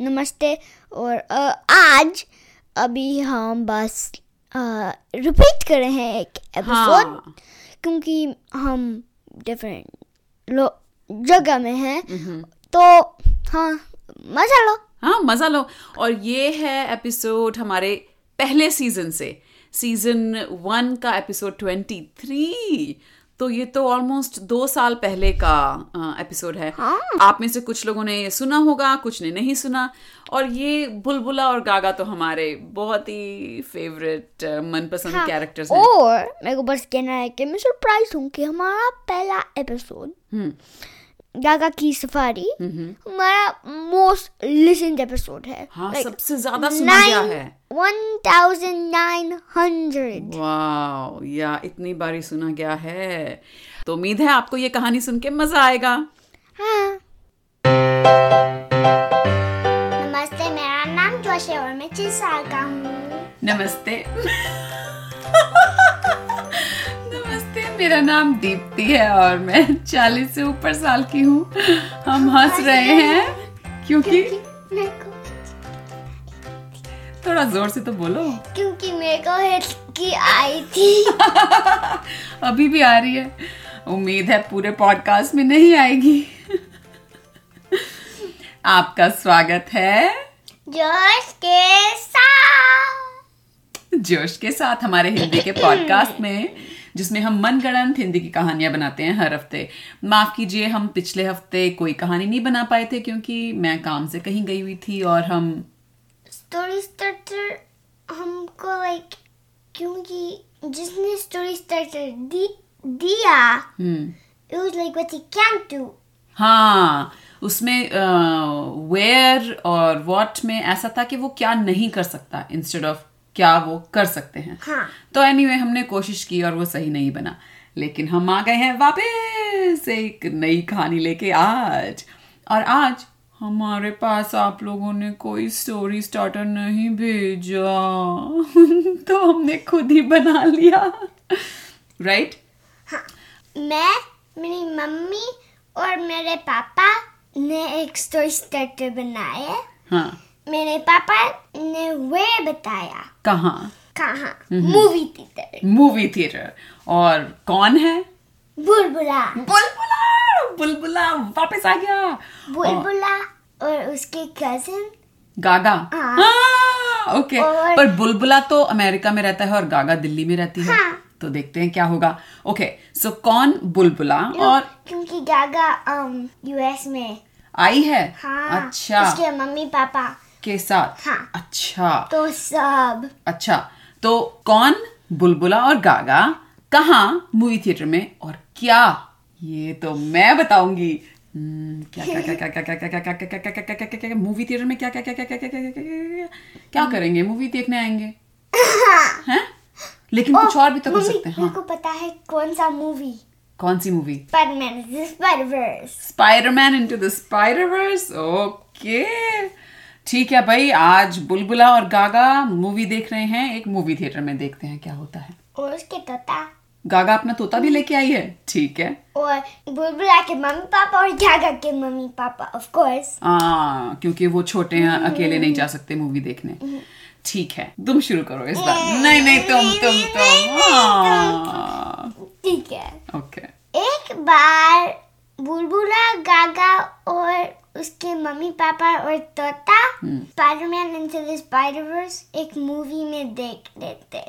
नमस्ते और आज अभी हम बस रिपीट कर रहे हैं एक एपिसोड हाँ। क्योंकि हम डिफरेंट लो जगह में हैं। तो हाँ मज़ा लो। हाँ मज़ा लो। और ये है एपिसोड हमारे पहले सीज़न से। सीज़न वन का एपिसोड ट्वेंटी थ्री तो ये तो ऑलमोस्ट दो साल पहले का एपिसोड है। हाँ। आप में से कुछ लोगों ने ये सुना होगा कुछ ने नहीं सुना। और ये बुलबुला और गागा तो हमारे बहुत ही फेवरेट मनपसंद हाँ, कैरेक्टर्स हैं। और मेरे को बस कहना है कि मैं सरप्राइज़ हूँ कि हमारा पहला एपिसोड गागा की सफारी हमारा मोस्ट लिसन्ड एपिसोड है। हाँ Like, सबसे ज़्यादा सुना गया है। 1900 वाह या इतनी बारी सुना गया है। तो उम्मीद है आपको ये कहानी सुन के मज़ा आएगा। हाँ। नमस्ते मेरा नाम जोश है और मैं छह साल का हूँ। नमस्ते। मेरा नाम दीप्ति है और मैं चालीस से ऊपर साल की हूँ। हम हंस रहे हैं क्योंकि थोड़ा ज़ोर से तो बोलो। क्योंकि मेरे को हिचकी आई थी। अभी भी आ रही है। उम्मीद है पूरे पॉडकास्ट में नहीं आएगी। आपका स्वागत है। जोश के साथ। जोश के साथ हमारे हिंदी के पॉडकास्ट में। जिसमें हम मनगढ़ंत हिंदी की कहानियाँ बनाते हैं हर हफ़्ते। माफ़ कीजिए हम पिछले हफ़्ते कोई कहानी नहीं बना पाए थे क्योंकि मैं काम से कहीं गई हुई थी और हम स्टोरी स्टार्टर हमको लाइक क्योंकि जिसने स्टोरी स्टार्टर दी दिया it was like what he can't do हाँ उसमें वेयर और वॉट में ऐसा था कि वो क्या नहीं कर सकता इंस्टेड ऑफ़ क्या वो कर सकते हैं। हाँ। तो एनीवे anyway, हमने कोशिश की और वो सही नहीं बना। लेकिन हम आ गए हैं वापस एक नई कहानी लेके आज। और आज हमारे पास आप लोगों ने कोई स्टोरी स्टार्टर नहीं भेजा। तो हमने खुद ही बना लिया। राइट मैं मेरी मम्मी और मेरे पापा ने एक स्टोरी स्टार्टर बनाया हाँ। मेरे पापा ने वे बताया। कहाँ? कहाँ? मूवी थिएटर मूवी थिएटर और कौन है? बुलबुला। बुलबुला! बुलबुला वापस आ गया। बुलबुला और उसके कजिन गागा। हाँ। हाँ, ओके और- पर बुलबुला तो अमेरिका में रहता है और गागा दिल्ली में रहती है। हाँ। तो देखते हैं क्या होगा। ओके सो कौन बुलबुला और क्योंकि गागा um यूएस में। आई है? हाँ अच्छा। उसके मम्मी पापा के साथ हाँ। अच्छा तो सब अच्छा तो कौन बुलबुला और गागा कहा मूवी थिएटर में और क्या ये तो मैं बताऊँगी हम्म, क्या क्या क्या क्या क्या क्या क्या क्या क्या क्या क्या क्या क्या क्या क्या क्या मूवी थिएटर में क्या क्या क्या क्या क्या क्या क्या क्या क्या क्या करेंगे मूवी देखने आएँगे हैं लेकिन कुछ और भी तो कर सकते हैं हाँ पता है कौन सा मूवी कौन सी movie Spiderman Spiderverse Spiderman into the Spiderverse okay ठीक है भाई आज बुलबुला और गागा मूवी देख रहे हैं। एक मूवी थिएटर में देखते हैं क्या होता है। और उसके तोता। गागा अपना तोता भी लेके आई है? ठीक है। और बुलबुला के मम्मी पापा और गागा के मम्मी पापा ऑफ़ कोर्स आ, क्योंकि वो छोटे हैं अकेले नहीं जा सकते मूवी देखने। ठीक है तुम शुरू करो इस बार। नहीं नहीं तुम तुम तुम। हाँ, ठीक है। ओके एक बार बुलबुला गागा और उसके मम्मी पापा और तोता स्पाइडरमैन इनटू द स्पाइडरवर्स एक मूवी में देख लेते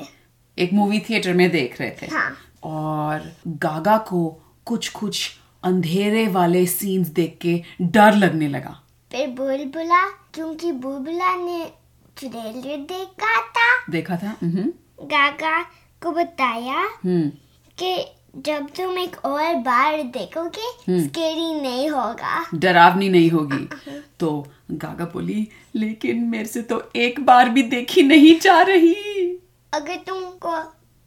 एक मूवी थिएटर में देख रहे थे हाँ और गागा को कुछ कुछ अंधेरे वाले सीन्स देख के डर लगने लगा फिर बुलबुला क्योंकि बुलबुला ने ट्रेलर देखा था देखा था गागा को बताया कि जब तुम एक और बार देखोगे स्केरी नहीं होगा। डरावनी नहीं होगी। तो गागा बोली लेकिन मेरे से तो एक बार भी देखी नहीं जा रही। अगर तुमको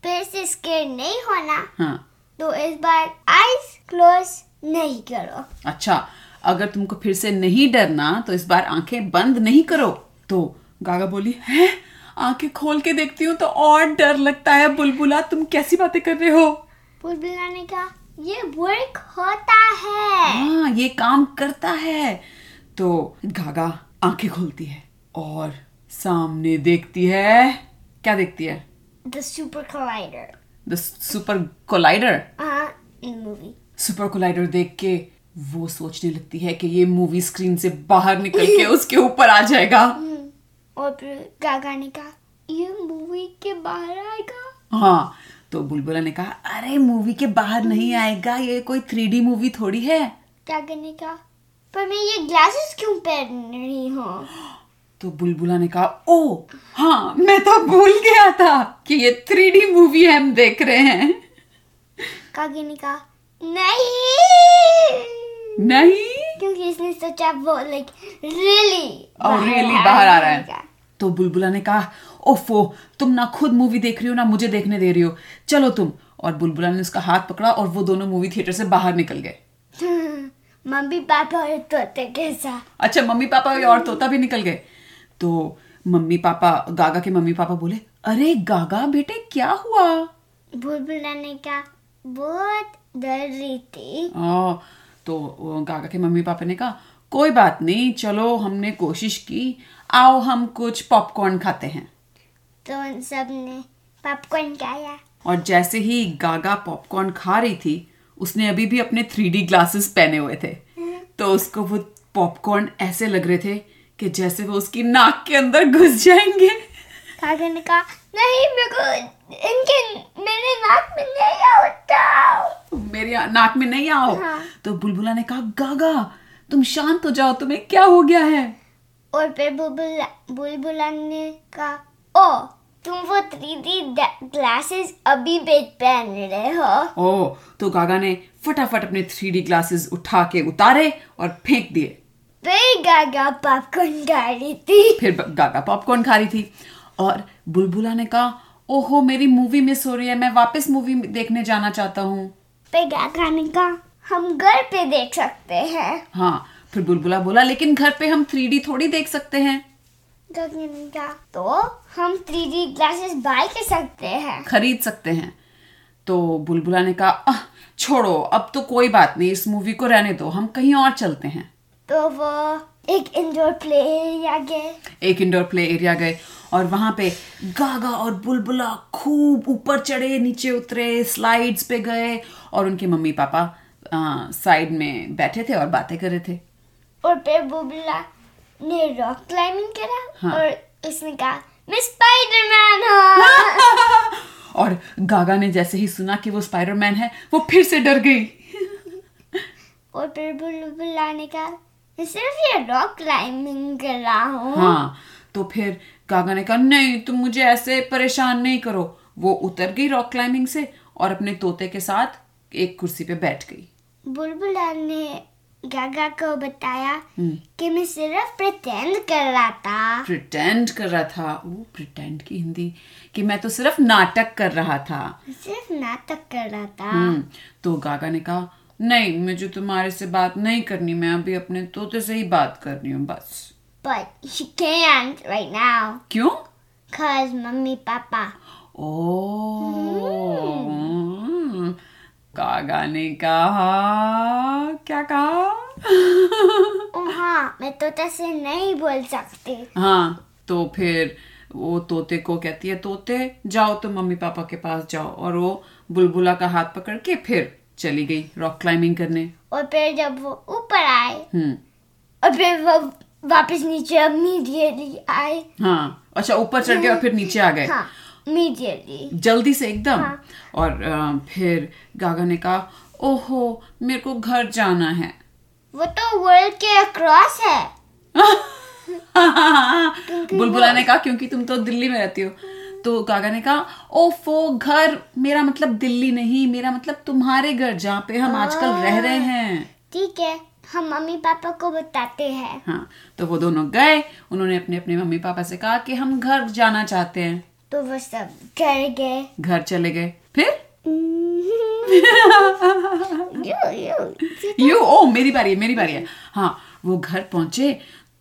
फिर से स्केर नहीं होना हाँ। तो इस बार आईज क्लोज नहीं करो। अच्छा अगर तुमको फिर से नहीं डरना तो इस बार आँखें बंद नहीं करो। तो गागा बोली है? आँखें खोल के देखती हूँ तो और डर लगता है। बुलबुला तुम कैसी बातें कर रहे हो? बुलबुला ने कहा ये वर्क होता है। हाँ ये काम करता है। तो गागा आँखें खोलती है और सामने देखती है क्या देखती है? The Super Collider. The Super Collider the movie. Super Collider देख के वो सोचने लगती है कि ये मूवी स्क्रीन से बाहर निकल के उसके ऊपर आ जाएगा। और फिर गागा ने कहा ये मूवी के बाहर आएगा? हाँ तो बुलबुला ने कहा अरे मूवी के बाहर नहीं आएगा ये कोई थ्री मूवी थोड़ी है? गागा ने कहा पर मैं ये ग्लासेस क्यों पहन रही हूँ? तो बुलबुला ने कहा ओ हाँ मैं तो भूल गया था कि ये थ्री मूवी हम देख रहे हैं. कागे ने कहा नहीं! नहीं? क्योंकि इसने सोचा वो लाइक रियली रियली बाहर आ रहा है। तो बुलबुला ने कहा ओफो तुम ना खुद मूवी देख रही हो ना मुझे देखने दे रही हो। चलो तुम। और बुलबुला ने उसका हाथ पकड़ा और वो दोनों मूवी थिएटर से बाहर निकल गए। मम्मी पापा और तोते के साथ। अच्छा मम्मी पापा और तोता भी निकल गए। तो मम्मी पापा गागा के मम्मी पापा बोले अरे गागा बेटे क्या हुआ? बुलबुला ने कहा बहुत डर रही थी। आ, तो गागा के मम्मी पापा ने कहा कोई बात नहीं चलो हमने कोशिश की आओ हम कुछ पॉपकॉर्न खाते हैं। तो उन सबने पॉपकॉर्न खाया। और जैसे ही गागा पॉपकॉर्न खा रही थी उसने अभी भी अपने थ्री डी ग्लासेस पहने हुए थे। तो उसको वो पॉपकॉर्न ऐसे लग रहे थे कि जैसे वो उसकी नाक के अंदर घुस जाएँगे। कागे ने कहा नहीं मेरे को इनके मेरे नाक में नहीं होता मेरे नाक में नहीं आओ। हाँ। तो बुलबुला ने कहा गागा तुम शांत हो जाओ तुम्हें क्या हो गया है? और फिर बुलबुला बुलबुला ने कहा ओ तुम वो थ्री डी ग्लासेस अभी भी पहन रहे हो? ओ तो गागा ने फटाफट अपने थ्री डी ग्लासेस उठा के उतारे और फेंक दिए। फिर गागा पॉपकॉर्न खा रही थी। फिर गागा पॉपकॉर्न खा रही थी। और बुलबुला ने कहा ओहो मेरी मूवी मिस हो रही है मैं वापस मूवी देखने जाना चाहता हूँ। फिर गागा ने कहा हम घर पे देख सकते हैं। हाँ फिर बुलबुला बोला लेकिन घर पे हम थ्री थोड़ी देख सकते हैं। गागा ने तो हम थ्री डी ग्लासेस बाय कर सकते हैं। खरीद सकते हैं। तो बुलबुला ने कहा छोड़ो अब तो कोई बात नहीं इस मूवी को रहने दो हम कहीं और चलते हैं। तो वो एक इंडोर प्ले एरिया गए। एक इंडोर प्ले एरिया गए और वहाँ पे गागा और बुलबुला खूब ऊपर चढ़े नीचे उतरे स्लाइड्स पे गए और उनके मम्मी पापा साइड में बैठे थे और बातें कर रहे थे। और फिर बुबला ने रॉक क्लाइंबिंग करा हाँ। और उसने कहा मैं स्पाइडरमैन हूँ. और गागा ने जैसे ही सुना कि वो स्पाइडरमैन है वो फिर से डर गई। और फिर बुलबुला ने कहा मैं सिर्फ़ ये रॉक क्लाइंबिंग कर रहा हूँ. हाँ तो फिर गागा ने कहा नहीं तुम मुझे ऐसे परेशान नहीं करो। वो उतर गई रॉक क्लाइंबिंग से और अपने तोते के साथ एक कुर्सी पे बैठ गई। बुलबुल ने गागा को बताया हम्म। कि मैं सिर्फ़ प्रिटेंड कर रहा था। प्रिटेंड कर रहा था? वो प्रिटेंड की हिंदी। कि मैं तो सिर्फ़ नाटक कर रहा था। सिर्फ़ नाटक कर रहा था। हम्म, तो गागा ने कहा नहीं मुझे तुम्हारे से बात नहीं करनी मैं अभी अपने तोते से ही बात कर रही हूँ बस. But she can't right now क्यों? Cause मम्मी पापा ओ गागा ने कहा क्या कहा? ओ हाँ मैं तोता से नहीं बोल सकती। हाँ तो फिर वो तोते को कहती है तोते जाओ तो मम्मी पापा के पास जाओ। और वो बुलबुला का हाथ पकड़ के फिर चली गई रॉक क्लाइंबिंग करने। और फिर जब वो ऊपर आए हम्म। और फिर वो वापस नीचे इमीडिएटली आए। हाँ अच्छा ऊपर चढ़ गए और फिर नीचे आ गए। हाँ। इमीडिएटली जल्दी से एकदम? हाँ। और फिर गागा ने कहा ओहो मेरे को घर जाना है। वो तो वर्ल्ड के अक्रॉस है। बुलबुला ने कहा क्योंकि तुम तो दिल्ली में रहती हो। तो गागा ने कहा ओफो घर मेरा मतलब दिल्ली नहीं मेरा मतलब तुम्हारे घर जहाँ पे हम आजकल रह रहे हैं। ठीक है हम मम्मी पापा को बताते हैं। हाँ तो वो दोनों गए उन्होंने अपने अपने मम्मी पापा से कहा कि हम घर जाना चाहते हैं। तो वो सब घर गए। घर चले गए। फिर? यू यू ओ मेरी बारी है मेरी बारी है। हाँ वो घर पहुँचे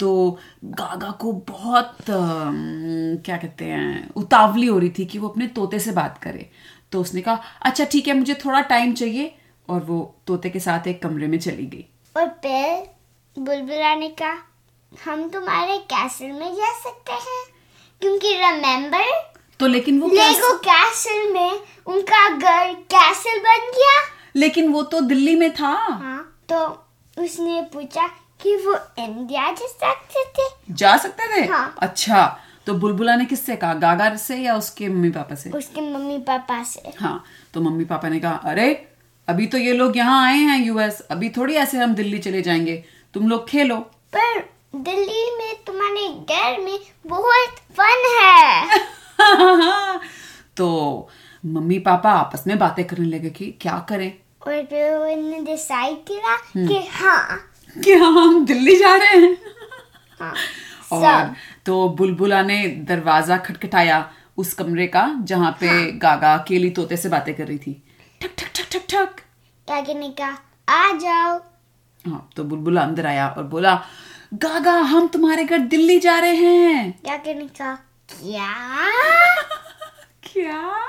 तो गागा को बहुत क्या कहते हैं उतावली हो रही थी कि वो अपने तोते से बात करे। तो उसने कहा अच्छा ठीक है मुझे थोड़ा टाइम चाहिए। और वो तोते के साथ एक कमरे में चली गई। और फिर बुलबुला ने कहा हम तुम्हारे कैसल में जा सकते हैं क्योंकि रिमेम्बर तो लेकिन वो लेगो कैसल में उनका घर कैसल बन गया। लेकिन वो तो दिल्ली में था। हाँ तो उसने पूछा कि वो इंडिया जा सकते थे? जा सकते थे? हाँ। अच्छा तो बुलबुला ने किससे कहा? गागा से या उसके मम्मी पापा से? उसके मम्मी पापा से। हाँ तो मम्मी पापा ने कहा अरे अभी तो ये लोग यहाँ आए हैं यूएस अभी थोड़ी ऐसे हम दिल्ली चले जाएँगे। तुम लोग खेलो। पर दिल्ली में तुम्हारे घर में बहुत फन है। तो मम्मी पापा आपस में बातें करने लगे कि क्या करें? और फिर उन्होंने डिसाइड किया कि हाँ। कि हम दिल्ली जा रहे हैं। हाँ। और तो बुलबुला ने दरवाज़ा खटखटाया उस कमरे का जहाँ पे हाँ। गागा अकेली तोते से बातें कर रही थी। ठक ठक ठक ठक ठक। क्या ने कहा आ जाओ। हाँ तो बुलबुला अंदर आया और बोला गागा हम तुम्हारे घर दिल्ली जा रहे हैं। क्या ने कहा क्या? क्या?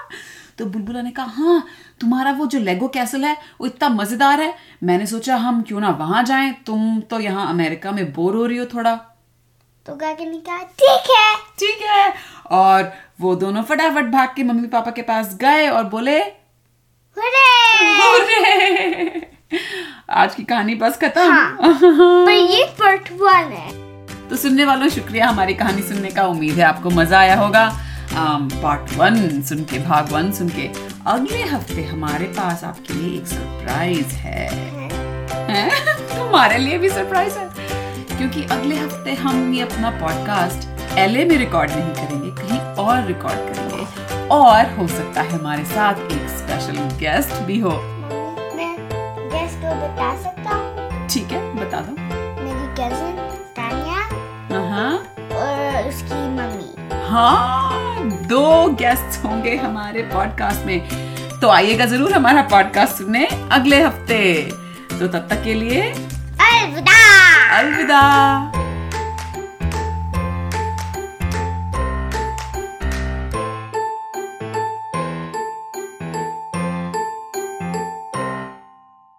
तो बुलबुला ने कहा हाँ तुम्हारा वो जो लेगो कैसल है वो इतना मज़ेदार है। मैंने सोचा हम क्यों ना वहाँ जाएँ? तुम तो यहाँ अमेरिका में बोर हो रही हो थोड़ा। तो क्या ने कहा ठीक है। ठीक है। और वो दोनों फटाफट भाग के मम्मी पापा के पास गए और बोले हुर्रे! "अरे!" आज की कहानी बस खत्म। हाँ। पर ये पार्ट वन है। तो सुनने वालों, शुक्रिया। हमारी कहानी सुनने का उम्मीद है आपको मज़ा आया होगा। पार्ट वन सुन के भाग वन सुन के अगले हफ़्ते हमारे पास आपके लिए एक सरप्राइज़ है? तुम्हारे लिए भी सरप्राइज़ है। क्योंकि अगले हफ़्ते हम ये अपना पॉडकास्ट एलए में रिकॉर्ड नहीं करेंगे, कहीं और रिकॉर्ड करेंगे। और हो सकता है हमारे साथ एक स्पेशल गेस्ट भी हो। मैं गेस्ट बता मम्मी हाँ दो गेस्ट होंगे हमारे पॉडकास्ट में। तो आइएगा ज़रूर हमारा पॉडकास्ट सुनने अगले हफ़्ते। तो तब तक के लिए अलविदा। अलविदा।